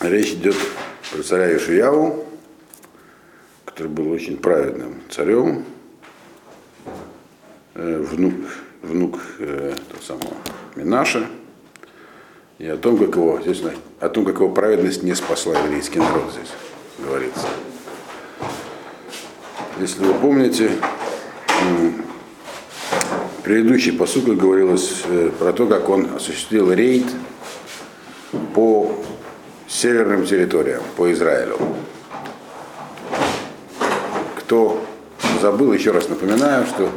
Речь идет про царя Ишияву, который был очень праведным царем, э, внук, внук э, того самого Минаша, и о том, как его, здесь, о том, как его праведность не спасла еврейский народ здесь говорится. Если вы помните, предыдущий посуд говорилось э, про то, как он осуществил рейд по северным территориям, по Израилю. Кто забыл, еще раз напоминаю, что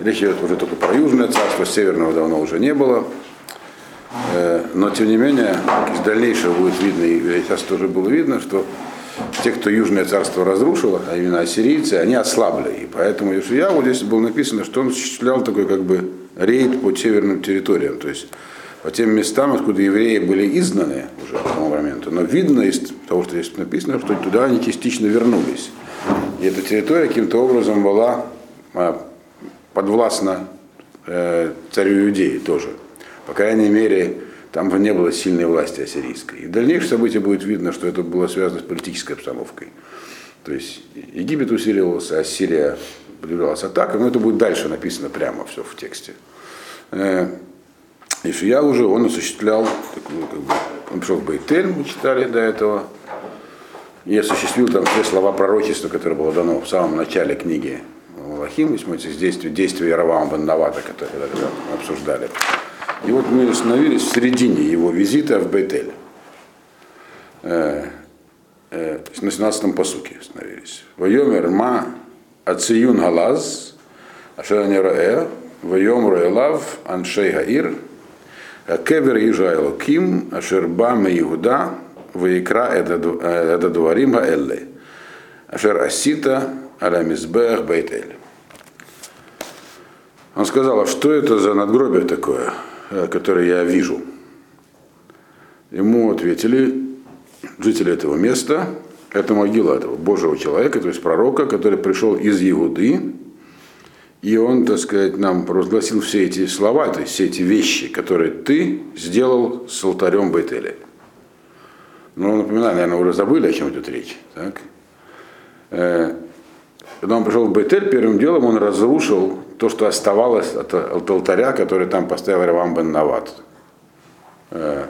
речь идет уже только про Южное царство, Северного давно уже не было. Э, но, тем не менее, из дальнейшего будет видно, и сейчас тоже было видно, что те, кто Южное царство разрушило, а именно ассирийцы, они ослабли. И поэтому Ишия, вот здесь было написано, что он осуществлял такой как бы рейд по северным территориям. То есть по тем местам, откуда евреи были изгнаны уже к тому моменту. Но видно из того, что здесь написано, что туда они частично вернулись. И эта территория каким-то образом была а, подвластна э, царю Иудеи тоже. По крайней мере, там не было сильной власти ассирийской. И в дальнейших событиях будет видно, что это было связано с политической обстановкой. То есть Египет усиливался, Ассирия подвигалась атака, но это будет дальше написано прямо все в тексте. Ишия уже он осуществлял, такую, как бы, он пришел в Бейтель, мы читали до этого, и осуществил там все слова пророчества, которое было дано в самом начале книги Малахим, если мы действия, Яровама бен Навата, которые когда обсуждали. И вот мы остановились в середине его визита в Бейтель. Э, э, на 17-м посуке остановились. Вайомер ма ациюн галаз, ашеранера Вайом Роэлав Аншей Гаир, Кевер Ижайло Ким, Ашерба Иуда, Ваикра Эдадуарим Гаэлле, Ашер Асита Арамизбех Бейтель. Он сказал, а что это за надгробие такое, которое я вижу? Ему ответили жители этого места, это могила этого Божьего человека, то есть пророка, который пришел из Иуды, и он, так сказать, нам провозгласил все эти слова, то есть все эти вещи, которые ты сделал с алтарем Бетеля. Ну, напоминаю, наверное, уже забыли, о чем идет речь. Так? Э, когда он пришел в Бетель, первым делом он разрушил то, что оставалось от, от алтаря, который там поставил Равам бен Нават. Э,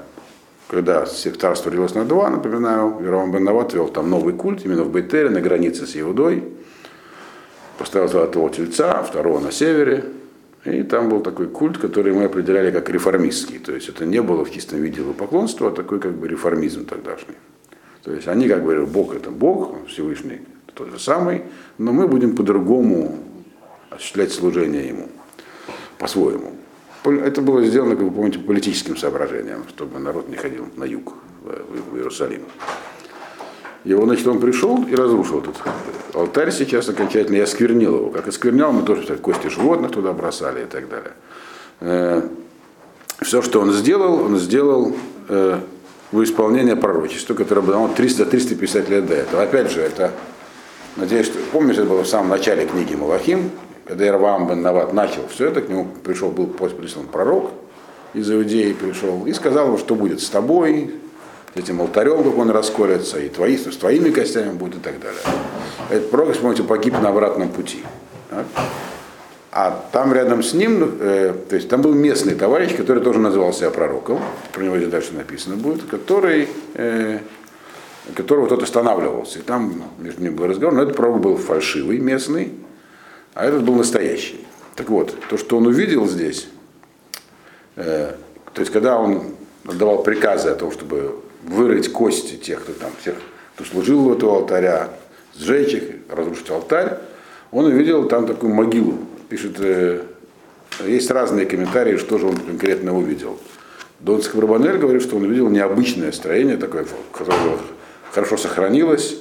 когда царство делилось на два, напоминаю, Равам бен Нават вел там новый культ именно в Бетеле, на границе с Иудой поставил золотого тельца, второго на севере. И там был такой культ, который мы определяли как реформистский. То есть это не было в чистом виде поклонства, а такой как бы реформизм тогдашний. То есть они как бы, Бог это Бог, Всевышний тот же самый, но мы будем по-другому осуществлять служение Ему, по-своему. Это было сделано, как вы помните, политическим соображением, чтобы народ не ходил на юг, в Иерусалим. Он, значит, он пришел и разрушил этот алтарь сейчас окончательно и осквернил его. Как осквернял, мы тоже кстати, кости животных туда бросали и так далее. Э, Все, что он сделал, он сделал э, в исполнение пророчества, которое было 300-350 лет до этого. Опять же, это, надеюсь, что, помните, это было в самом начале книги Малахим, когда Ирвам бен Нават начал все это, к нему пришел, был прислан пророк из Иудеи пришел и сказал ему, что будет с тобой, этим алтарем, как он расколется, и твои, с твоими костями будет и так далее. Этот пророк, помните, погиб на обратном пути. Так? А там рядом с ним, э, то есть там был местный товарищ, который тоже называл себя пророком, про него здесь дальше написано будет, который, э, которого тот останавливался. И там между ними был разговор, но этот пророк был фальшивый, местный, а этот был настоящий. Так вот, то, что он увидел здесь, э, то есть когда он отдавал приказы о том, чтобы вырыть кости тех, кто там, всех, кто служил у этого алтаря, сжечь их, разрушить алтарь, он увидел там такую могилу. Пишет, э, есть разные комментарии, что же он конкретно увидел. Донский Барбанель говорит, что он увидел необычное строение, такое, которое хорошо сохранилось,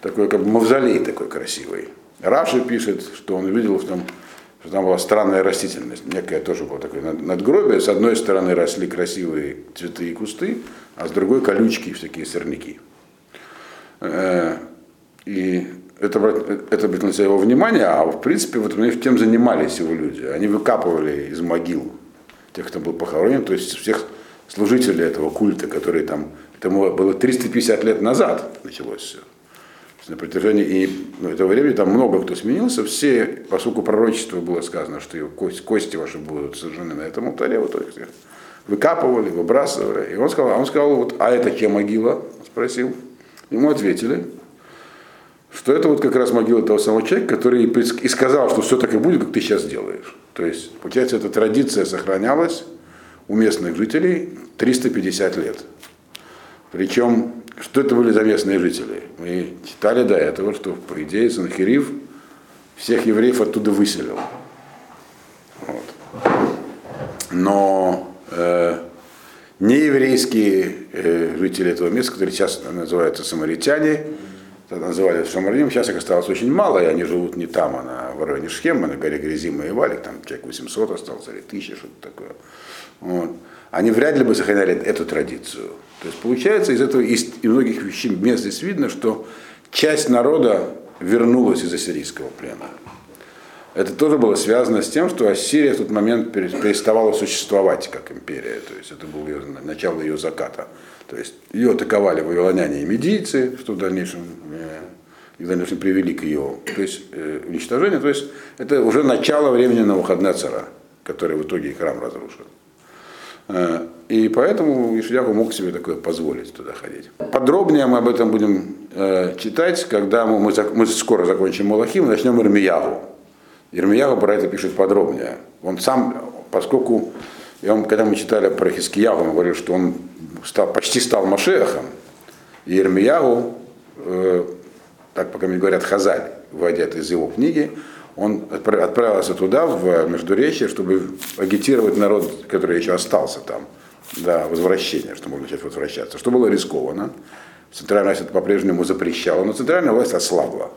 такой как бы мавзолей такой красивый. Раши пишет, что он увидел в том, что там была странная растительность, некая тоже была такое надгробие. С одной стороны росли красивые цветы и кусты, а с другой колючки и всякие сорняки. Э, и это, это на его внимание, а в принципе вот тем занимались его люди. Они выкапывали из могил тех, кто был похоронен, то есть всех служителей этого культа, которые там Это было 350 лет назад началось все. На протяжении и, ну, этого времени там много кто сменился. Все, поскольку пророчество было сказано, что его кости, ваши будут сожжены на этом алтаре, вот их выкапывали, выбрасывали. И он сказал, а он сказал, вот, а это чем могила? Спросил. Ему ответили, что это вот как раз могила того самого человека, который и сказал, что все так и будет, как ты сейчас делаешь. То есть, получается, эта традиция сохранялась у местных жителей 350 лет. Причем, что это были за местные жители? Мы читали до этого, что, по идее, Санхирив всех евреев оттуда выселил. Вот. Но нееврейские э, жители этого места, которые сейчас называются самаритяне, называли Шамарим, сейчас их осталось очень мало, и они живут не там, а на в районе Шхема, на горе Грязима и Валик, там человек 800 осталось, или 1000, что-то такое. Вот. Они вряд ли бы сохраняли эту традицию. То есть получается из этого, из многих вещей мест здесь видно, что часть народа вернулась из ассирийского плена. Это тоже было связано с тем, что Ассирия в тот момент переставала существовать как империя. То есть это было ее, начало ее заката. То есть ее атаковали вавилоняне и медийцы, что в дальнейшем, э, в дальнейшем привели к ее то есть, э, уничтожению. То есть это уже начало времени на выходная цара, который в итоге и храм разрушил. Э, и поэтому Ишляху мог себе такое позволить туда ходить. Подробнее мы об этом будем читать, когда мы, мы, скоро закончим Малахим, начнем Ирмиягу. Ирмиягу про это пишет подробнее. Он сам, поскольку, я вам, когда мы читали про Хискиягу, мы говорили, что он стал, почти стал Машехом, и Ирмиягу, э, так пока мне говорят, Хазаль, вводят из его книги, он отправился туда, в Междуречье, чтобы агитировать народ, который еще остался там, до возвращения, что можно начать возвращаться, что было рискованно. Центральная власть это по-прежнему запрещала, но центральная власть ослабла.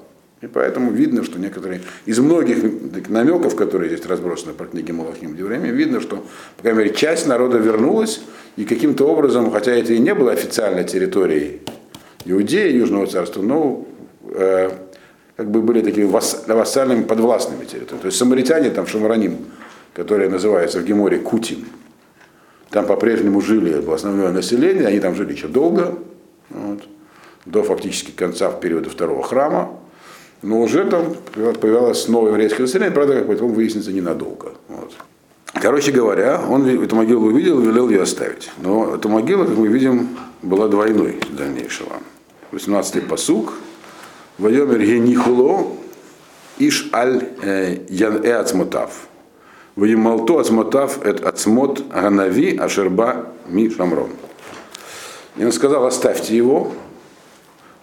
И поэтому видно, что некоторые из многих намеков, которые здесь разбросаны по книге Малахим Девреме, видно, что, по крайней мере, часть народа вернулась, и каким-то образом, хотя это и не было официальной территорией Иудеи, Южного царства, но э, как бы были такими вассальными подвластными территориями. То есть самаритяне там Шамараним, которые называются в Геморе Кутим, там по-прежнему жили основное население, они там жили еще долго, вот, до фактически конца периода второго храма, но уже там появилось новое еврейское население, правда, как потом выяснится, ненадолго. Вот. Короче говоря, он эту могилу увидел и велел ее оставить. Но эта могила, как мы видим, была двойной дальнейшего. 18-й посук, Вайомер Генихуло, Иш аль э, Ян э Ацмотав. Ваималто Ацмотав эт Ацмот Ганави Ашерба Ми Шамрон. И он сказал, оставьте его,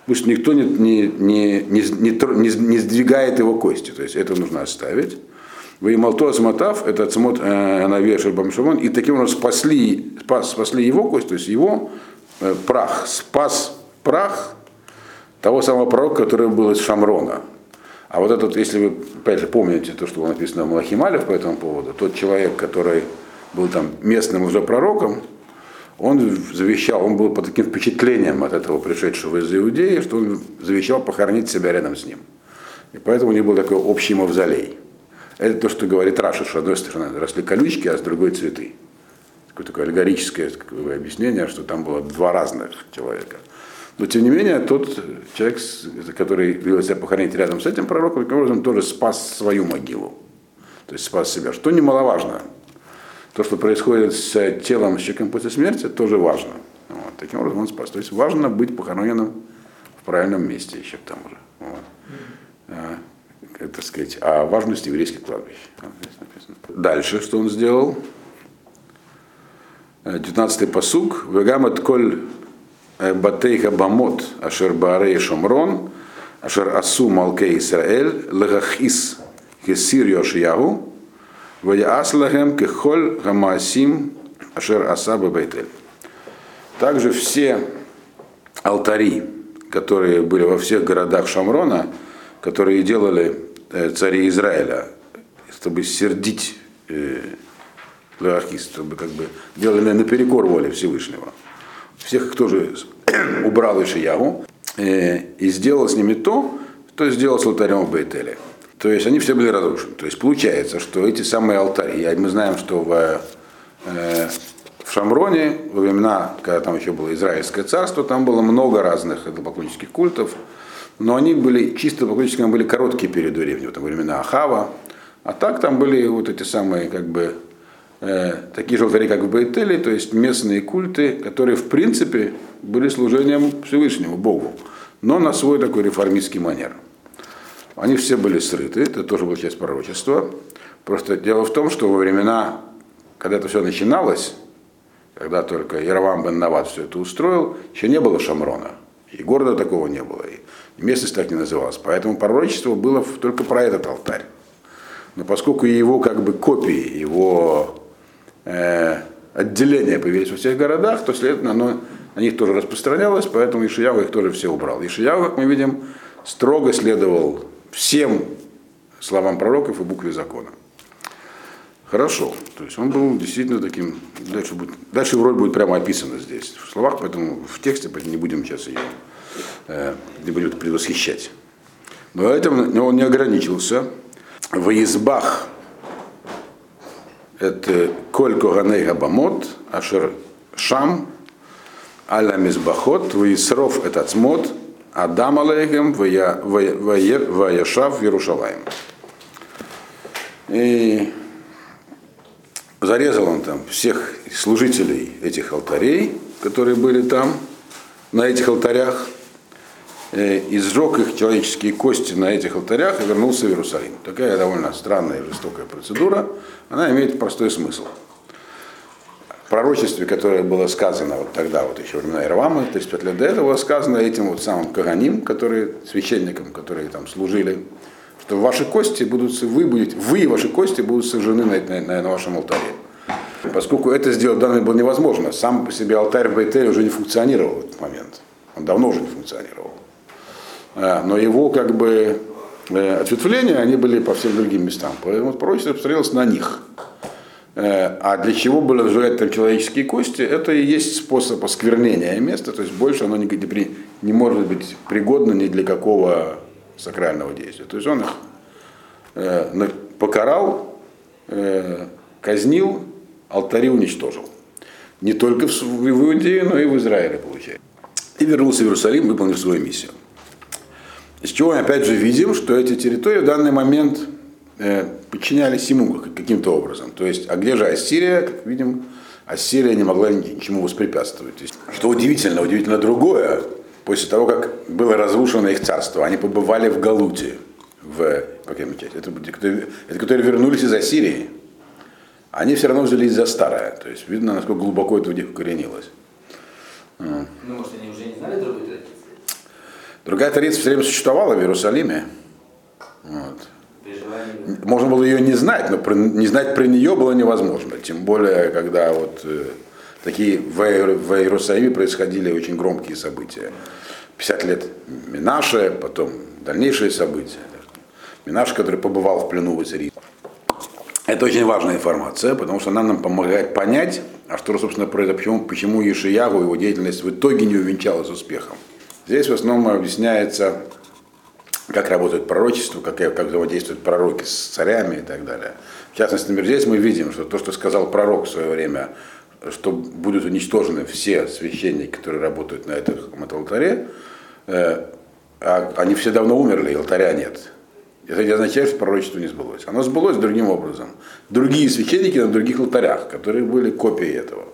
пусть никто не, не, не, не, не, не сдвигает его кости. То есть это нужно оставить. Вы Малто Ацмотав, это Ацмот Ганави Ашерба Ми Шамрон, и таким образом спасли, спас, спасли его кость, то есть его э, прах, спас прах того самого пророка, который был из Шамрона. А вот этот, если вы, опять же, помните то, что было написано в Малахималев по этому поводу, тот человек, который был там местным уже пророком, он завещал, он был под таким впечатлением от этого пришедшего из Иудеи, что он завещал похоронить себя рядом с ним. И поэтому у них был такой общий мавзолей. Это то, что говорит Раша, что с одной стороны росли колючки, а с другой цветы. Такое, такое аллегорическое такое объяснение, что там было два разных человека. Но тем не менее, тот человек, который велел себя похоронить рядом с этим пророком, таким образом тоже спас свою могилу. То есть спас себя. Что немаловажно. То, что происходит с телом человеком после смерти, тоже важно. Вот. Таким образом он спас. То есть важно быть похороненным в правильном месте еще к тому же. Вот. А, так сказать, о важности еврейских кладбищ. Дальше, что он сделал? 19-й посуг. Вегамат коль Батейха Бамот, Ашер Баарей Шомрон, Ашер Асу Малке Исраэль, Легахис Хесир Йошиягу, Ваяас Лахем Кехоль Гамасим Ашер Асаба Бейтель. Также все алтари, которые были во всех городах Шамрона, которые делали цари Израиля, чтобы сердить э, чтобы как бы делали наперекор воле Всевышнего всех, кто же убрал Ишиягу, э, и сделал с ними то, что сделал с алтарем в Бейтеле. То есть они все были разрушены. То есть получается, что эти самые алтари, мы знаем, что в, э, в Шамроне, во времена, когда там еще было Израильское царство, там было много разных идолопоклоннических культов, но они были чисто поклоннические, были короткие периоды времени, вот, во времена Ахава, а так там были вот эти самые, как бы, э, такие же алтари, как в Бейтеле, то есть местные культы, которые, в принципе, были служением Всевышнему, Богу, но на свой такой реформистский манер. Они все были срыты, это тоже была часть пророчества. Просто дело в том, что во времена, когда это все начиналось, когда только Яровам бен Нават все это устроил, еще не было Шамрона. И города такого не было, и местность так не называлась. Поэтому пророчество было только про этот алтарь. Но поскольку его как бы копии, его э, отделения появились во всех городах, то, следовательно, оно на них тоже распространялось, поэтому Ишиява их тоже все убрал. Ишиява, как мы видим, строго следовал всем словам пророков и букве закона. Хорошо. То есть он был действительно таким. Дальше, будет, дальше его роль будет прямо описана здесь, в словах, поэтому в тексте не будем сейчас ее э, не будем предвосхищать. Но этим он не ограничился. В избах это коль коганей габамот, ашер шам, аля мизбахот, ваисров этот смот, адам алейхем, ваяшав Иерушалаем. И зарезал он там всех служителей этих алтарей, которые были там, на этих алтарях, э, и сжег их человеческие кости на этих алтарях и вернулся в Иерусалим. Такая довольно странная и жестокая процедура, она имеет простой смысл. Пророчестве, которое было сказано вот тогда, вот еще времена Ирвама, 35 лет до этого, сказано этим вот самым Каганим, которые, священникам, которые там служили, что ваши кости будут, вы, будете, вы и ваши кости будут сожжены на, на, на вашем алтаре. Поскольку это сделать данное было невозможно, сам по себе алтарь в Бейтеле уже не функционировал в этот момент. Он давно уже не функционировал. А, но его как бы э, ответвления, они были по всем другим местам. Поэтому пророчество обстрелялось на них. Э, а для чего было сжигать там человеческие кости, это и есть способ осквернения места, то есть больше оно не, не может быть пригодно ни для какого сакрального действия. То есть он их э, покарал, э, казнил, алтари уничтожил. Не только в, в Иудее, но и в Израиле, получается. И вернулся в Иерусалим, выполнив свою миссию. Из чего мы опять же видим, что эти территории в данный момент подчинялись ему каким-то образом. То есть, а где же Ассирия, как видим, Ассирия не могла ничему воспрепятствовать. Что удивительно, удивительно другое, после того, как было разрушено их царство, они побывали в Галуте, в, как я это, это которые вернулись из Ассирии, они все равно взялись за старое. То есть видно, насколько глубоко это в них укоренилось. Ну, может, они уже не знали другой традиции? Другая традиция все время существовала в Иерусалиме. Вот. Можно было ее не знать, но про, не знать про нее было невозможно. Тем более, когда вот э, такие в, в Иерусалиме происходили очень громкие события. 50 лет Минаше, потом дальнейшие события. Минаш, который побывал в плену в Ассирии. Это очень важная информация, потому что она нам помогает понять, а что, собственно, произошло, почему, почему Ешиягу, его деятельность в итоге не увенчалась успехом. Здесь в основном объясняется, как работает пророчество, как, как взаимодействуют пророки с царями и так далее. В частности, например, здесь мы видим, что то, что сказал пророк в свое время, что будут уничтожены все священники, которые работают на этом алтаре, э, а они все давно умерли, и алтаря нет. Это не означает, что пророчество не сбылось. Оно сбылось другим образом. Другие священники на других алтарях, которые были копией этого.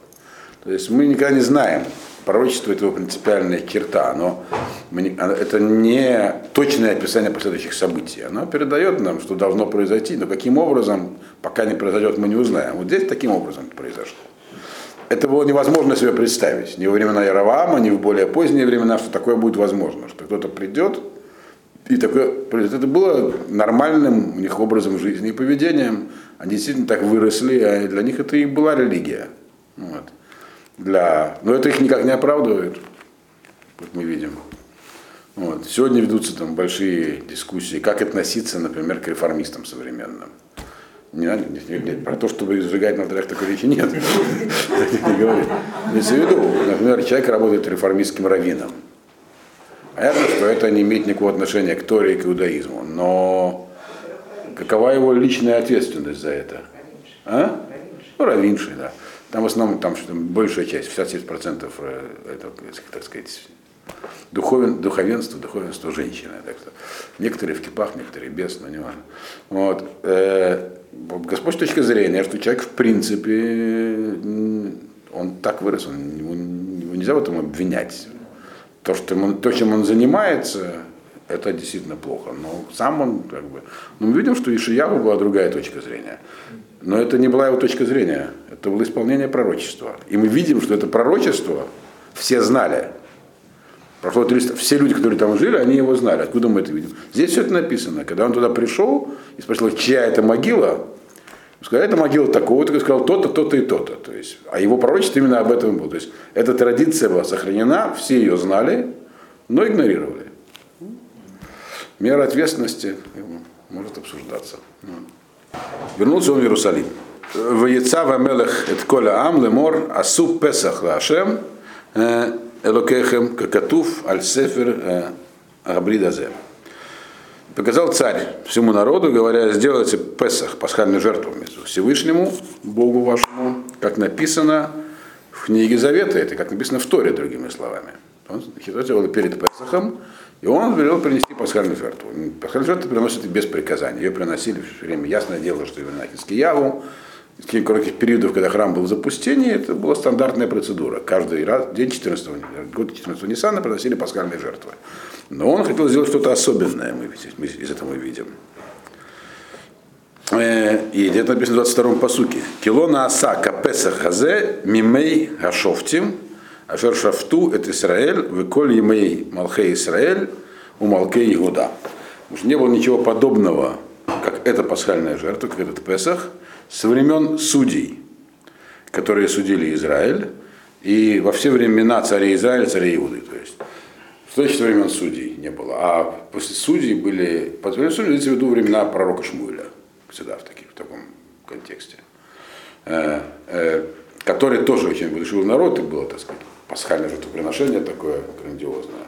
То есть мы никогда не знаем, пророчество это его принципиальная черта, но это не точное описание последующих событий. Оно передает нам, что должно произойти, но каким образом, пока не произойдет, мы не узнаем. Вот здесь таким образом произошло. Это было невозможно себе представить. Ни во времена Яровама, ни в более поздние времена, что такое будет возможно. Что кто-то придет, и такое Это было нормальным у них образом жизни и поведением. Они действительно так выросли, а для них это и была религия. Вот. Для... Но это их никак не оправдывает, как мы видим. Вот. Сегодня ведутся там большие дискуссии, как относиться, например, к реформистам современным. Не надо не, не, про то, чтобы сжигать на алтарях такой речи нет. Не говорит. Виду, например, человек работает реформистским раввином. Понятно, что это не имеет никакого отношения к Торе и к иудаизму, но какова его личная ответственность за это? А? Ну, равинши, да. Там в основном там что большая часть, 67% э, это, так сказать, духовен, духовенство, духовенство женщины. Так что некоторые в кипах, некоторые без, но не важно. Вот. Э, Господь с точки зрения, что человек в принципе, он так вырос, он, его, его нельзя в этом обвинять. То, что он, то, чем он занимается, это действительно плохо. Но сам он как бы... Но мы видим, что Ишияву была другая точка зрения. Но это не была его точка зрения, это было исполнение пророчества. И мы видим, что это пророчество все знали. Прошло 300, все люди, которые там жили, они его знали. Откуда мы это видим? Здесь все это написано. Когда он туда пришел и спросил, чья это могила, сказали, это могила такого-то, и сказал то-то, то-то и то-то. То есть, а его пророчество именно об этом было. То есть эта традиция была сохранена, все ее знали, но игнорировали. Мера ответственности может обсуждаться. Вернулся он в Иерусалим. В яйца в Амелах et коля ам лемор асу песах лашем элокехем какатув аль сефер габридазе. Показал царь всему народу, говоря, сделайте Песах, пасхальную жертву Всевышнему, Богу вашему, как написано в книге Завета, это как написано в Торе, другими словами. Он сделал перед Песахом, и он велел принести пасхальную жертву. Пасхальную жертву приносят без приказания. Ее приносили все время. Ясное дело, что и в в таких коротких периодов, когда храм был в запустении, это была стандартная процедура. Каждый раз, день 14 год 14 Ниссана приносили пасхальные жертвы. Но он хотел сделать что-то особенное, мы, мы из этого видим. Э, и это написано в 22-м посуке. Килона асака песах хазе мимей гашофтим Ашер Шафту это Израиль, выколь емей Малхей Израиль, у Малкей Игуда. Потому что не было ничего подобного, как эта пасхальная жертва, как этот Песах, со времен судей, которые судили Израиль, и во все времена царей Израиля, царей Иуды. То есть, что значит времен судей не было? А после судей были, по времен судей имеется в виду времена пророка Шмуэля, всегда в, таких, в таком контексте, э, э, который тоже очень большой народ, и было, так сказать, пасхальное жертвоприношение такое грандиозное.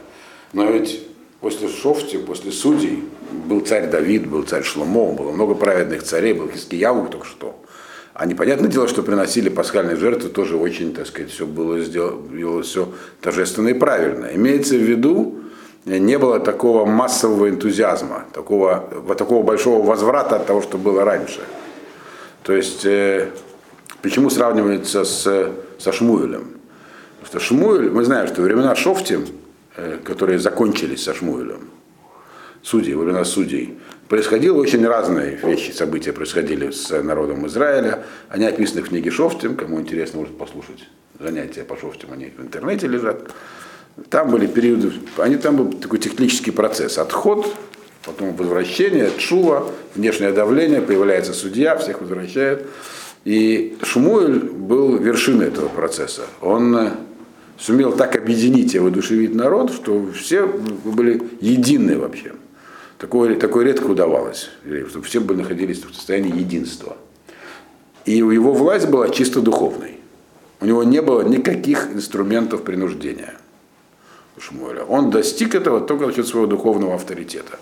Но ведь после Шофти, после судей, был царь Давид, был царь Шломо, было много праведных царей, был Хискияву только что. А непонятное дело, что приносили пасхальные жертвы, тоже очень, так сказать, все было сделано, все торжественно и правильно. Имеется в виду, не было такого массового энтузиазма, такого, такого большого возврата от того, что было раньше. То есть, э, почему сравнивается с, со Шмуэлем? Потому что Шмуэль, мы знаем, что времена Шофти, э, которые закончились со Шмуэлем, судей, во времена судей, происходило очень разные вещи, события происходили с народом Израиля. Они описаны в книге Шофтим, кому интересно, может послушать занятия по Шофтим, они в интернете лежат. Там были периоды, они там был такой технический процесс, отход, потом возвращение, чува, внешнее давление, появляется судья, всех возвращает. И Шмуэль был вершиной этого процесса. Он сумел так объединить и воодушевить народ, что все были едины вообще. Такое, такое редко удавалось, чтобы все бы находились в состоянии единства. И его власть была чисто духовной. У него не было никаких инструментов принуждения. Шмуэля. Он достиг этого только за счет своего духовного авторитета.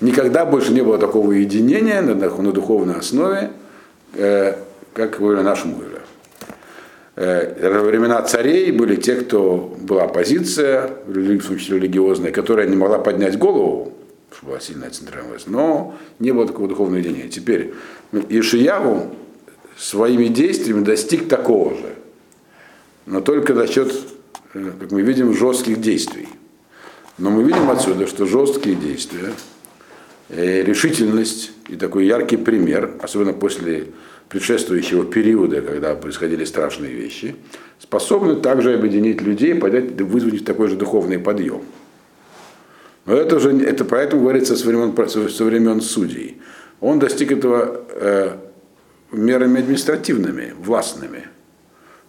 Никогда больше не было такого единения на, на духовной основе, э, как во времена Шмуэля. Э, во времена царей были те, кто была оппозиция, в случае религиозная, которая не могла поднять голову, что была сильная центральная власть, но не было такого духовного единения. Теперь Ишияву своими действиями достиг такого же, но только за счет, э, как мы видим, жестких действий. Но мы видим отсюда, что жесткие действия, э, решительность и такой яркий пример, особенно после предшествующего периода, когда происходили страшные вещи, способны также объединить людей, подать, вызвать такой же духовный подъем. Но это уже, это поэтому говорится со времен, со времен судей. Он достиг этого э, мерами административными, властными.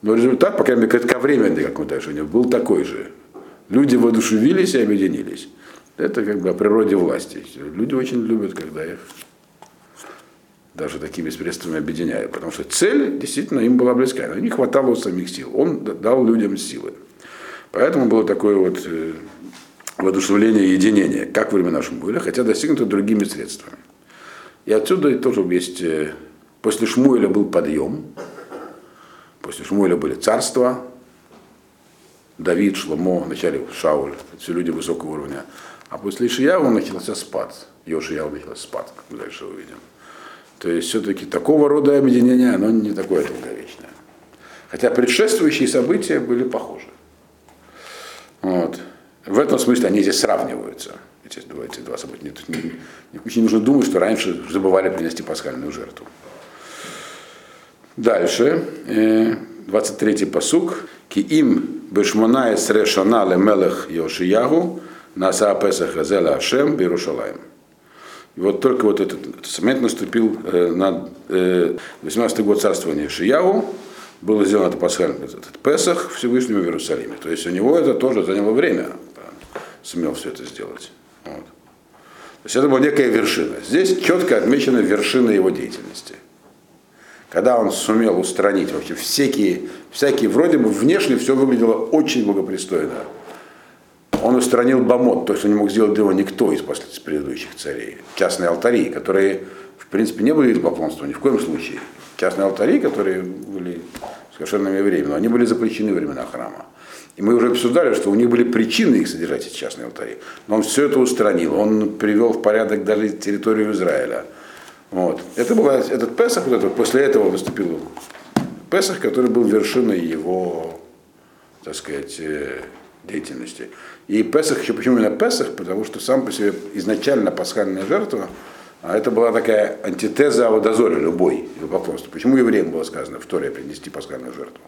Но результат, по крайней мере, кратковременный какой-то решение, был такой же. Люди воодушевились и объединились. Это как бы о природе власти. Люди очень любят, когда их даже такими средствами объединяют, потому что цель действительно им была близка, но не хватало самих сил. Он дал людям силы. Поэтому было такое вот э, воодушевление единения, как во времена Шмуэля, хотя достигнуто другими средствами. И отсюда тоже есть, э, после Шмуэля был подъем, После Шмуэля были царства, Давид, Шломо, вначале Шауль, все люди высокого уровня. А после Ишияу начался спад. Йошияу начался спад, как мы дальше увидим. То есть все-таки такого рода объединение, оно не такое долговечное. Хотя предшествующие события были похожи. Вот. В этом смысле они здесь сравниваются. Эти, эти два события. Не, не, не нужно думать, что раньше забывали принести пасхальную жертву. Дальше, 23-й посук. Ки им бешмонае срешана ле мелех Йошиягу наса Песах Азела Ашем Берушалаем. И вот только вот этот, этот момент наступил э, на э, 18-й год царствования Шиягу, было сделано это пасхальный этот Песах Всевышнему в Иерусалиме. То есть у него это тоже заняло время, сумел все это сделать. Вот. То есть это была некая вершина. Здесь четко отмечена вершина его деятельности когда он сумел устранить вообще всякие, всякие, вроде бы внешне все выглядело очень благопристойно. Он устранил Бамот, то есть он не мог сделать его никто из, предыдущих царей. Частные алтари, которые, в принципе, не были идолопоклонством ни в коем случае. Частные алтари, которые были совершенно евреями, но они были запрещены во времена храма. И мы уже обсуждали, что у них были причины их содержать, эти частные алтари. Но он все это устранил. Он привел в порядок даже территорию Израиля. Вот. Это была, этот Песах, вот это, после этого наступил Песах, который был вершиной его, так сказать, э, деятельности. И Песах, еще почему именно Песах? Потому что сам по себе изначально пасхальная жертва, а это была такая антитеза Аводозоре, любой поклонства. Почему евреям было сказано в Торе принести пасхальную жертву?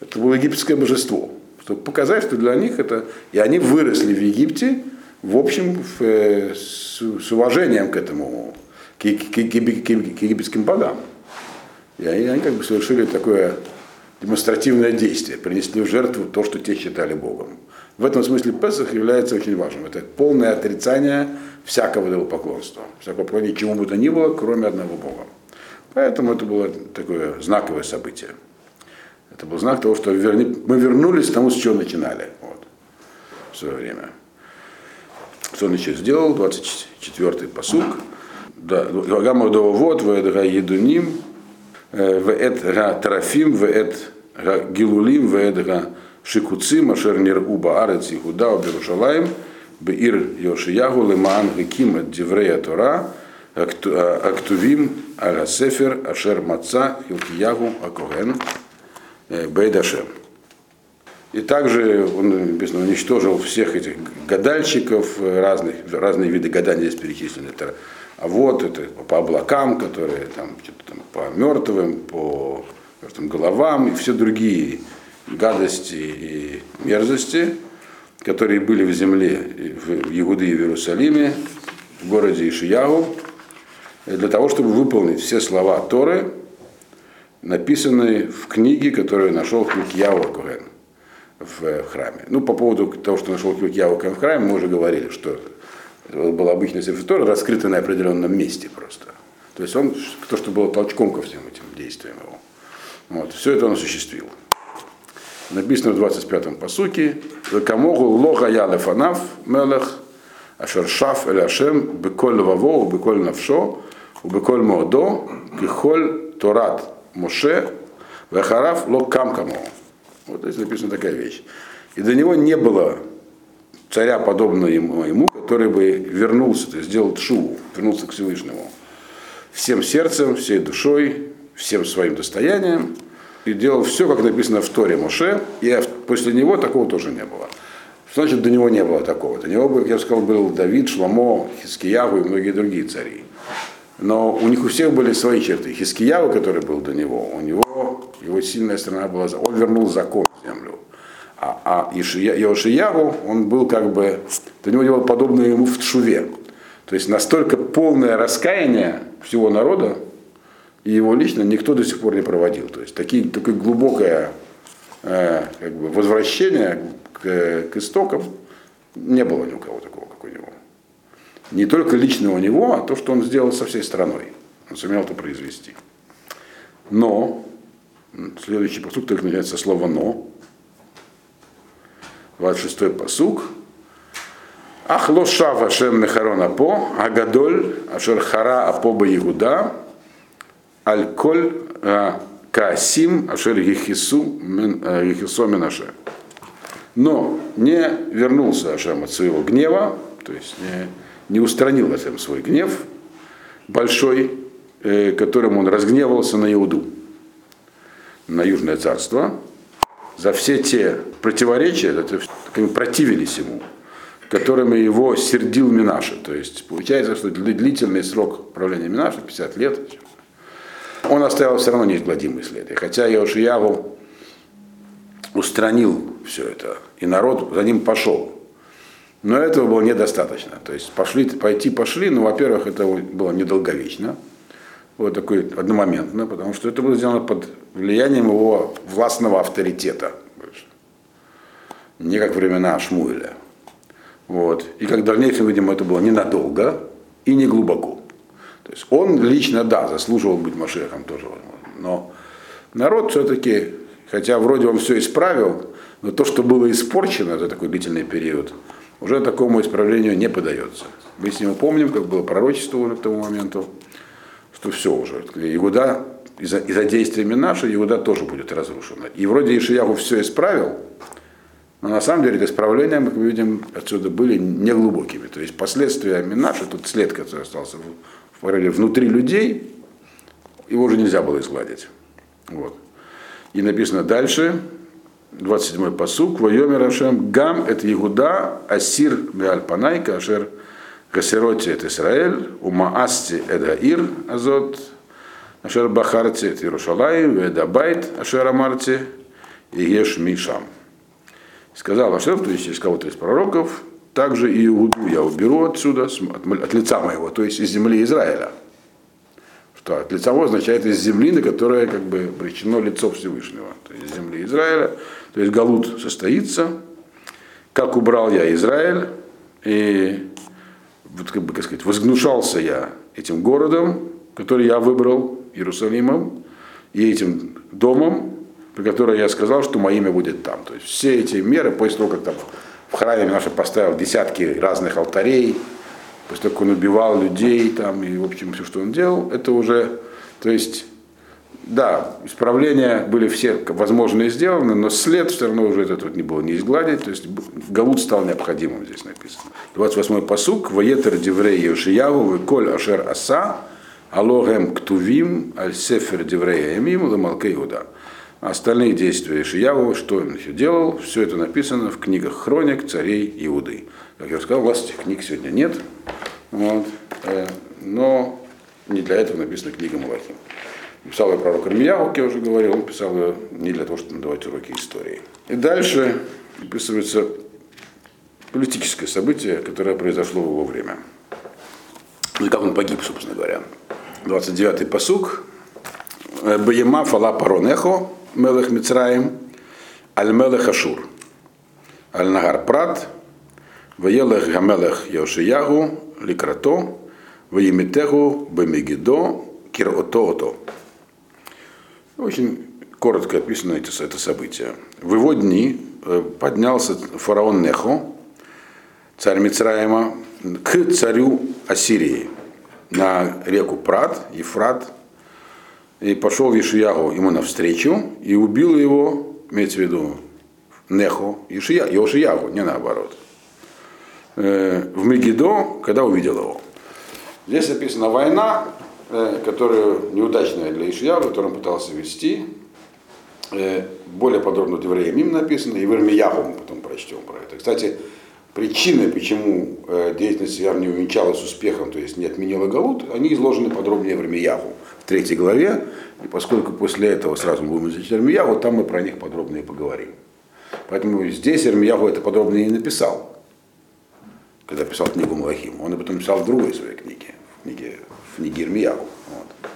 Это было египетское божество. Чтобы показать, что для них это... И они выросли в Египте, в общем, в, э, с, с уважением к этому к, к, к, к египетским богам. И они, они как бы совершили такое демонстративное действие, принесли в жертву то, что те считали Богом. В этом смысле Песах является очень важным. Это полное отрицание всякого идолопоклонства, всякого поклонения чему бы то ни было, кроме одного Бога. Поэтому это было такое знаковое событие. Это был знак того, что мы вернулись к тому, с чего начинали вот, в свое время. Что он еще сделал? 24-й посук. Да, Гамма Довод, Вэдга Едуним, Вэд Га Трафим, Вэд Га Гилулим, Вэд Га Шикуцим, Ашер Нир Уба Арец Ихуда, Берушалаем, Беир Йошиягу, Лемаан Геким, Диврея Тора, Актувим, Аля Сефер, Ашер Маца, Хилкиягу, Акоген, Бейдашем. И также он написано, уничтожил всех этих гадальщиков, разных, разные виды гадания здесь перечислены. Это а вот это по облакам, которые там, там по мертвым, по мертвым головам и все другие гадости и мерзости, которые были в земле, в Иуде и в Иерусалиме, в городе Ишиягу, для того, чтобы выполнить все слова Торы, написанные в книге, которую нашел Хилкияу Коэн в храме. Ну, по поводу того, что нашел Хилкияу Коэн в храме, мы уже говорили, что это был обычный Сефер раскрытый на определенном месте просто. То есть он, то, что было толчком ко всем этим действиям его. Вот, все это он осуществил. Написано в 25-м посуке, «Векамогу лога я лефанав мелех, ашер шаф эль ашем, беколь ваво, беколь навшо, беколь моодо, кихоль торат моше, вехараф ло камкамо». Вот здесь написана такая вещь. И до него не было царя, подобного ему, ему который бы вернулся, то есть сделал тшу, вернулся к Всевышнему всем сердцем, всей душой, всем своим достоянием, и делал все, как написано в Торе Моше, и после него такого тоже не было. Что значит, до него не было такого? До него, как я сказал, был Давид, Шламо, Хискияву и многие другие цари. Но у них у всех были свои черты. Хискияву, который был до него, у него, его сильная страна была, он вернул закон в землю. А, а Иошиягу, он был как бы, до него было подобно ему в Тшуве. То есть настолько полное раскаяние всего народа и его лично никто до сих пор не проводил. То есть такие, такое глубокое э, как бы, возвращение к, к истокам не было ни у кого такого, как у него. Не только лично у него, а то, что он сделал со всей страной. Он сумел это произвести. Но, следующий поступ только начинается слово «но», 26-й посук. Ах лошав Ашем Мехарон Апо, Агадоль, Ашер Хара Апо Иуда, Аль Коль Касим Ашер Гехисо Менаше. Но не вернулся Ашем от своего гнева, то есть не, не устранил Ашем свой гнев большой, э, которым он разгневался на Иуду, на Южное царство, за все те противоречия, которые противились ему, которыми его сердил Минаша. То есть получается, что длительный срок правления Минаша, 50 лет, он оставил все равно неизгладимый след. И хотя Иошияву устранил все это, и народ за ним пошел. Но этого было недостаточно. То есть пошли, пойти пошли, но, во-первых, это было недолговечно, вот такой одномоментно, потому что это было сделано под влиянием его властного авторитета. Не как времена Шмуэля. Вот. И как в дальнейшем, видимо, это было ненадолго и не глубоко. То есть он лично, да, заслуживал быть Машехом тоже, но народ все-таки, хотя вроде он все исправил, но то, что было испорчено за такой длительный период, уже такому исправлению не подается. Мы с ним помним, как было пророчество уже к тому моменту, что все уже. Иуда из-за из действиями наши, Иуда тоже будет разрушена. И вроде Ишияху все исправил, но на самом деле это исправления, как мы видим, отсюда были неглубокими. То есть последствия Минаша, тот след, который остался в, внутри людей, его уже нельзя было изгладить. Вот. И написано дальше, 27-й посук, Вайомер Ашем, Гам это Егуда, Асир Беальпанай, Кашер כאשר הסירותי את ישראל, ומאסתי את העיר הזאת אשר בחרתי את ירושלים, ואת הבית אשר אמרתי יהיה שמי שם. Сказал השם, то есть из кого-то из пророков, также и Иуду я уберу отсюда, от, лица моего, то есть из земли Израиля. Что от лица его означает из земли, на которой как бы обречено лицо Всевышнего. То есть из земли Израиля, то есть Галут состоится, как убрал я Израиль, и вот, как бы, как сказать, возгнушался я этим городом, который я выбрал, Иерусалимом, и этим домом, при котором я сказал, что мое имя будет там. То есть все эти меры, после того, как там в храме наше поставил десятки разных алтарей, после того, как он убивал людей там, и, в общем, все, что он делал, это уже, то есть да, исправления были все возможные сделаны, но след все равно уже этот вот не было не изгладить, то есть Галут стал необходимым, здесь написано. 28-й посук, Ваетер Деврей Йошияву, Коль Ашер Аса, Алогем Ктувим, Аль Сефер Деврей Эмим, Ламалке Иуда. Остальные действия Ишияву, что он еще делал, все это написано в книгах хроник царей Иуды. Как я сказал, у вас этих книг сегодня нет, вот, э, но не для этого написана книга Малахим. Писал я пророк Ирмияу, как я уже говорил, он писал ее не для того, чтобы давать уроки истории. И дальше описывается политическое событие, которое произошло в его время. И как он погиб, собственно говоря. 29-й посук. Баема фала паронехо, мелех Мицраим, аль мелех Ашур, аль нагар прат, ваелех гамелех Йошиягу, ликрато, ваемитегу бемегидо, кирото-ото. Очень коротко описано это, это событие. В его дни э, поднялся фараон Нехо, царь Мицраима, к царю Ассирии на реку Прат, Ефрат, и пошел Ишиягу ему навстречу и убил его, имеется в виду Нехо, Ишия, Йошиягу, не наоборот, в Мегидо, когда увидел его. Здесь написана война, которую неудачная для Ишия, которую он пытался вести. Более подробно в Евреям им написано, и в Ирмияху мы потом прочтем про это. Кстати, причины, почему э, деятельность Яр не увенчалась успехом, то есть не отменила Галут, они изложены подробнее в Ирмияху, в третьей главе. И поскольку после этого сразу мы будем изучать Ирмияху, там мы про них подробно и поговорим. Поэтому здесь Ирмияху это подробно и написал, когда писал книгу Малахим. Он об этом писал в другой своей книге, в книге в Нигермияу. Вот.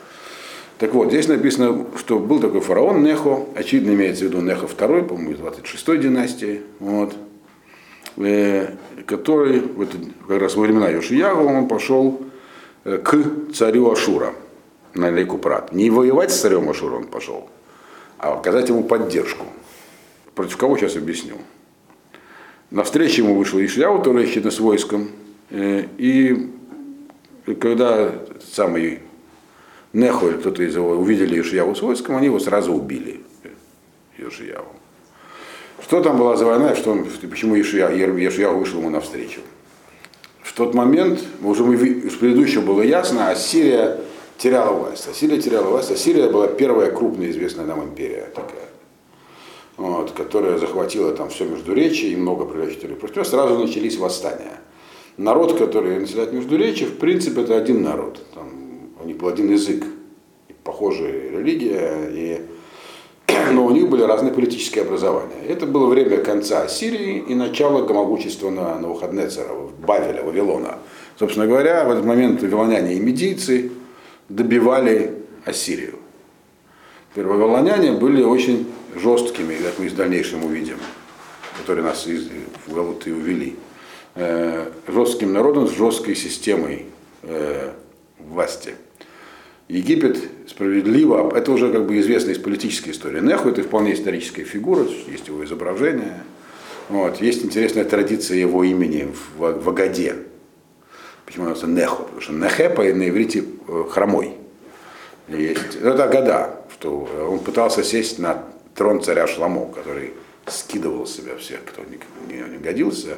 Так вот, здесь написано, что был такой фараон Нехо, очевидно имеется в виду Нехо II, по-моему, из 26-й династии, вот, который в это, как раз во времена Йошиягу он пошел э, к царю Ашура на реку Прат. Не воевать с царем Ашура он пошел, а оказать ему поддержку. Против кого сейчас объясню. На встречу ему вышел Ишляу, который с войском, э, и когда самый Неху или кто-то из его увидели Ишияву с войском, они его сразу убили. Ишияву. Что там была за война, что почему Ишияу вышел ему навстречу? В тот момент, уже мы, из предыдущего было ясно, Ассирия теряла власть. Ассирия теряла власть. Ассирия была первая крупная известная нам империя такая, вот, которая захватила там все Междуречие и много приличителей. Против нее сразу начались восстания. Народ, который населяет Междуречие, в принципе, это один народ. Там, у них был один язык, похожая религия, и но у них были разные политические образования. Это было время конца Сирии и начала могущества на, на Навуходнецера, Бавеля, Вавилона. Собственно говоря, в этот момент вавилоняне и медийцы добивали Ассирию. Теперь вавилоняне были очень жесткими, как мы в дальнейшем увидим, которые нас из, Галуты увели. Э, жестким народом с жесткой системой э, власти. Египет справедливо, это уже как бы известно из политической истории. Неху это вполне историческая фигура, есть его изображение. Вот. Есть интересная традиция его имени в, в Агаде. Почему называется Неху? Потому что Нехепа на иврите э, хромой. Есть. Это Агада, что он пытался сесть на трон царя Шламо, который скидывал с себя всех, кто не, не, не годился.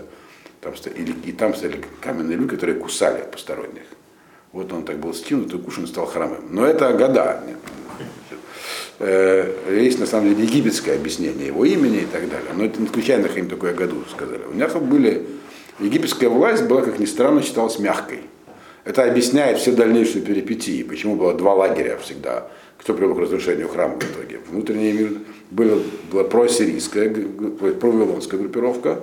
Там, или, и там стояли каменные люди, которые кусали посторонних. Вот он так был скинут, и Кушин стал хромым. Но это года. Э, есть на самом деле египетское объяснение его имени и так далее. Но это не случайно им такое году сказали. У них были египетская власть была, как ни странно, считалась мягкой. Это объясняет все дальнейшие перипетии, почему было два лагеря всегда, кто привел к разрушению храма в итоге. Внутренний мир была, была просирийская, провавилонская группировка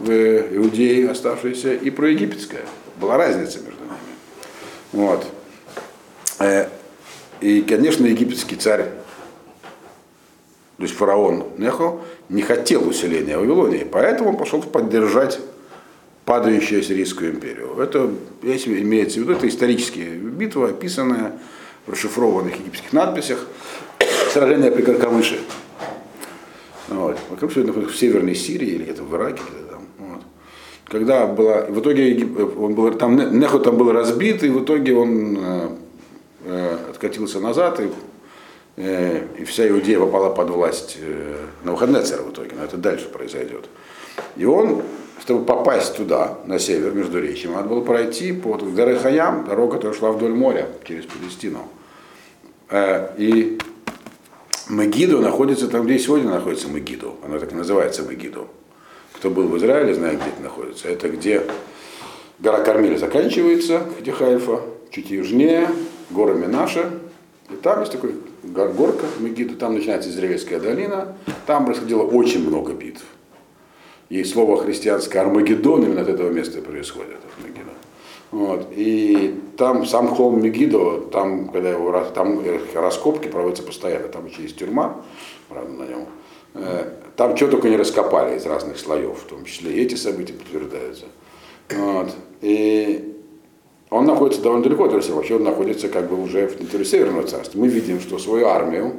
в Иудее оставшаяся и проегипетская. Была разница между вот. Э, и, конечно, египетский царь, то есть фараон Нехо, не хотел усиления Вавилонии, поэтому он пошел поддержать падающую Ассирийскую империю. Это, если имеется в виду, это исторические битвы, описанные в расшифрованных египетских надписях, сражение при Каркамыше. Вот. Каркамыше в Северной Сирии или где-то в Ираке, где когда была, в итоге он был, там, Нехо там был разбит, и в итоге он э, э, откатился назад, и, э, и вся Иудея попала под власть э, Навуходнецера в итоге, но это дальше произойдет. И он, чтобы попасть туда, на север, между речами, надо было пройти по Дарехаям, дорога, которая шла вдоль моря, через Палестину. Э, и Мегидо находится там, где сегодня находится Мегидо, она так и называется Мегидо кто был в Израиле, знает, где это находится. Это где гора Кармель заканчивается, где Хайфа, чуть южнее, гора Минаша. И там есть такой горка Мегиду, там начинается Израильская долина. Там происходило очень много битв. И слово христианское Армагеддон именно от этого места происходит, Мегидо. Вот. И там сам холм Мегидо, там, когда его там раскопки проводятся постоянно, там еще есть тюрьма, правда, на нем. Э, там что только не раскопали из разных слоев, в том числе и эти события подтверждаются. Вот. И он находится довольно далеко от Иерусалима, вообще он находится как бы уже в территории Северного царства. Мы видим, что свою армию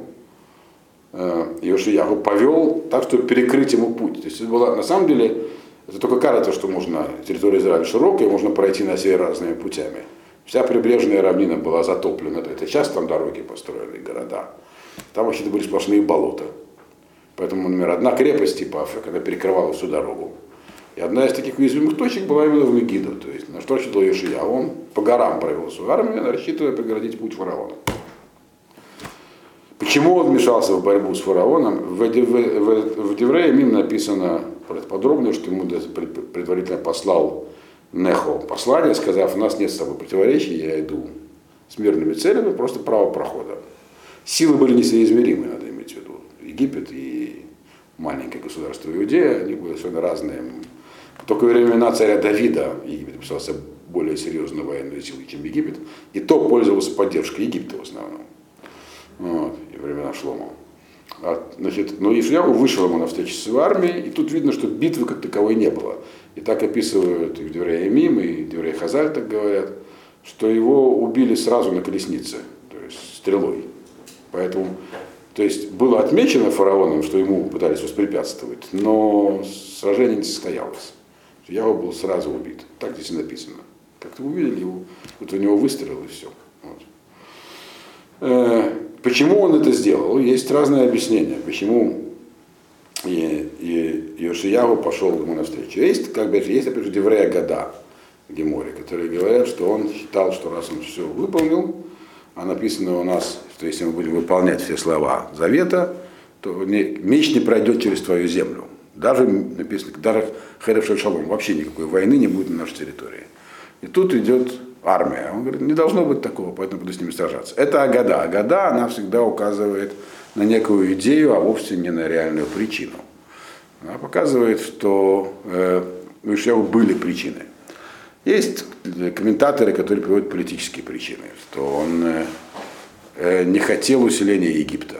э, Иошияху повел так, чтобы перекрыть ему путь. То есть это было, на самом деле, это только кажется, что можно, территория Израиля широкая, можно пройти на север разными путями. Вся прибрежная равнина была затоплена. Это сейчас там дороги построены, города. Там вообще-то были сплошные болота. Поэтому, например, одна крепость типа Африка, она перекрывала всю дорогу. И одна из таких уязвимых точек была именно в Мегидо. То есть на что рассчитывал Ешия? Он по горам провел свою армию, рассчитывая преградить путь фараона. Почему он вмешался в борьбу с фараоном? В, в, в, в Деврее Мим написано подробно, что ему предварительно послал Нехо послание, сказав, у нас нет с тобой противоречий, я иду с мирными целями, просто право прохода. Силы были несоизмеримы, надо иметь в виду. Египет и маленькое государство Иудея, они были совершенно разные. Только во времена царя Давида Египет писался более серьезной военной силой, чем Египет, и то пользовался поддержкой Египта в основном. Вот, и времена Шлома. А, значит, но Ишьяву вышел ему на встречу с армией, и тут видно, что битвы как таковой не было. И так описывают и в Деврея Мим, и в Деврея Хазаль так говорят, что его убили сразу на колеснице, то есть стрелой. Поэтому то есть было отмечено фараоном, что ему пытались воспрепятствовать, но сражение не состоялось. Ява был сразу убит. Так здесь и написано. Как-то увидели его, вот у него выстрел и все. Вот. Э, почему он это сделал? Есть разные объяснения. Почему и, и Йошиягу пошел ему навстречу. Есть, как бы, есть, опять же, Деврея Года в Геморе, которые говорят, что он считал, что раз он все выполнил, а написано у нас, что если мы будем выполнять все слова Завета, то меч не пройдет через твою землю. Даже написано, даже Херев Шалом, вообще никакой войны не будет на нашей территории. И тут идет армия. Он говорит, не должно быть такого, поэтому буду с ними сражаться. Это Агада. Агада, она всегда указывает на некую идею, а вовсе не на реальную причину. Она показывает, что э, у Ишьяу были причины. Есть комментаторы, которые приводят политические причины, что он э, не хотел усиления Египта.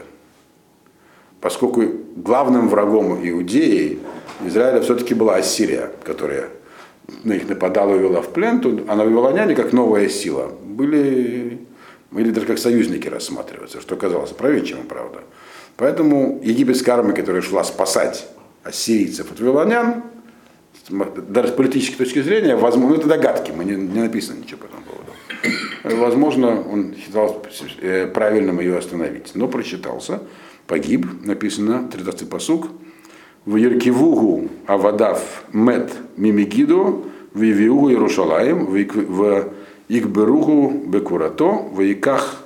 Поскольку главным врагом Иудеи Израиля все-таки была Ассирия, которая на них нападала и вела в плен, то, а на вавилоняне, как новая сила, были, были даже как союзники рассматриваться, что казалось правее, чем правда. Поэтому египетская армия, которая шла спасать ассирийцев от вавилонян, даже с политической точки зрения, возможно, ну, это догадки, мы не, не написано ничего по этому поводу. Возможно, он считал э, правильным ее остановить, но прочитался, погиб, написано, 13-й посуг, в Еркивугу Авадав Мет Мимигидо, в Ивиугу Иерушалаем, в Игберугу Бекурато, в Иках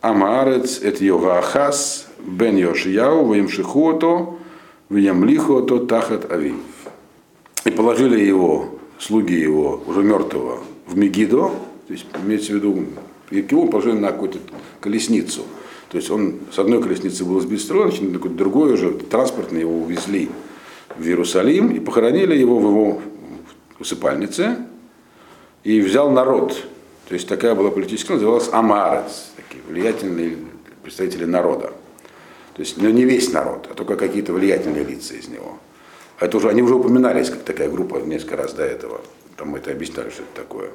Амаарец эт Йогаахас бен Йошияу, в Имшихото, в Ямлихото Тахат Ави. И положили его, слуги его, уже мертвого, в Мегидо, то есть имеется в виду, его положили на какую-то колесницу – то есть он с одной колесницы был сбит с на другой уже транспортно его увезли в Иерусалим и похоронили его в его усыпальнице и взял народ. То есть такая была политическая, называлась Амарец, такие влиятельные представители народа. То есть ну, не весь народ, а только какие-то влиятельные лица из него. Это уже, они уже упоминались как такая группа несколько раз до этого. Там мы это объясняли, что это такое.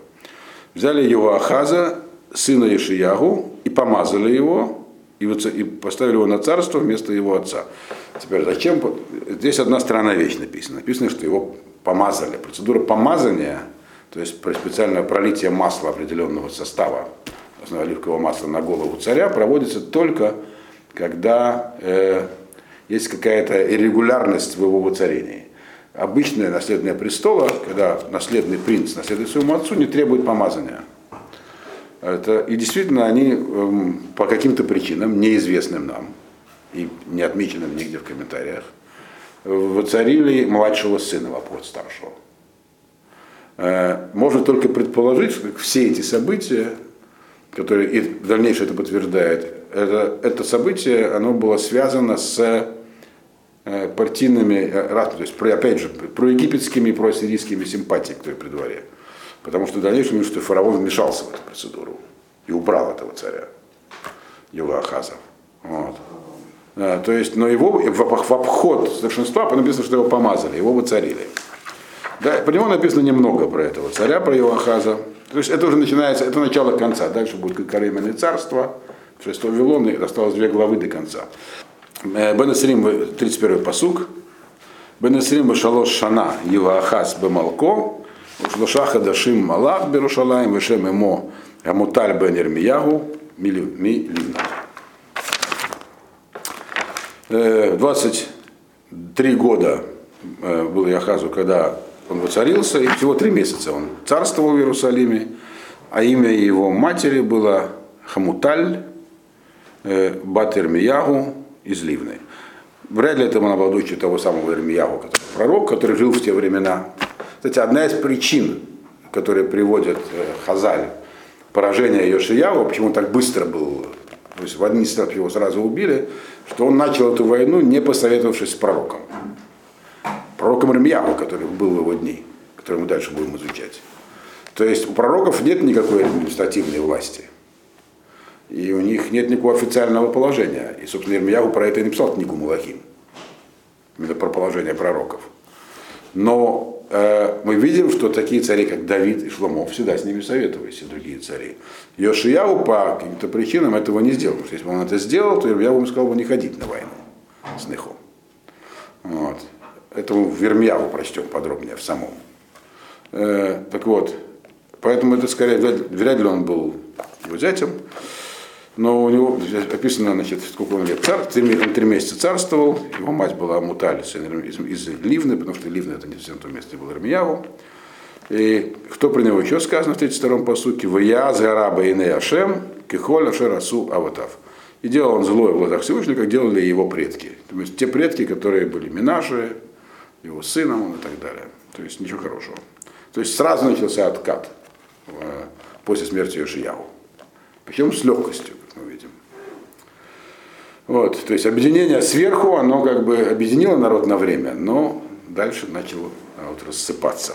Взяли его Ахаза, сына Ишиягу, и помазали его, и, поставили его на царство вместо его отца. Теперь зачем? Здесь одна странная вещь написана. Написано, что его помазали. Процедура помазания, то есть специальное пролитие масла определенного состава, оливкового масла на голову царя, проводится только когда э, есть какая-то иррегулярность в его воцарении. Обычное наследное престола, когда наследный принц наследует своему отцу, не требует помазания. Это, и действительно они эм, по каким-то причинам, неизвестным нам и не отмеченным нигде в комментариях, воцарили младшего сына в обход старшего. Э, можно только предположить, что все эти события, которые и дальнейшее это подтверждает, это, это событие, оно было связано с партийными, э, то есть, опять же, про египетскими и про сирийскими симпатиями, которые при дворе. Потому что в дальнейшем что фараон вмешался в эту процедуру и убрал этого царя, его Ахаза. Вот. Да, то есть, но его в, в обход старшинства написано, что его помазали, его воцарили. Да, по нему написано немного про этого царя, про его Ахаза. То есть это уже начинается, это начало конца. Дальше будет Карименное царство, шестой Вавилон, и осталось две главы до конца. Э, Бен Асрим, 31 посук. Бен Асрим Шалош Шана, Ева Ахаз Бемалко, Шлоша Хадашим Малах Берушалаем, Вешем Емо Амуталь Бен Ирмиягу Миливна. 23 года был Яхазу, когда он воцарился, и всего три месяца он царствовал в Иерусалиме, а имя его матери было Хамуталь Бат Ирмиягу из Ливны. Вряд ли это была дочь того самого Ирмиягу, который пророк, который жил в те времена. Кстати, одна из причин, которые приводят э, Хазаль, поражение Йошияву, почему он так быстро был, то есть в одни степ его сразу убили, что он начал эту войну, не посоветовавшись с пророком. Пророком Ремьяву, который был в его дни, который мы дальше будем изучать. То есть у пророков нет никакой административной власти. И у них нет никакого официального положения. И, собственно, Ирмиягу про это и написал книгу Малахим. Именно про положение пророков. Но Э, мы видим, что такие цари, как Давид и Шломов, всегда с ними советовались, и другие цари. Йошияу по каким-то причинам этого не сделал. Потому что если бы он это сделал, то я бы ему сказал бы не ходить на войну с Нехом. Вот. Это в Вермьяву прочтем подробнее в самом. Э, так вот, поэтому это скорее, вряд ли он был его зятем. Но у него описано, значит, сколько он лет царь, он три месяца царствовал, его мать была Муталис из, из Ливны, потому что Ливна это не совсем то место, был Ирмияву. И кто про него еще сказано в 32-м посуке? «Вая зараба и Ашем, кихоль ашер асу аватав». И делал он злое в глазах Всевышнего, как делали его предки. То есть те предки, которые были Минаши, его сыном и так далее. То есть ничего хорошего. То есть сразу начался откат э, после смерти Йошияу. Причем с легкостью. Вот, то есть объединение сверху, оно как бы объединило народ на время, но дальше начало а, вот, рассыпаться.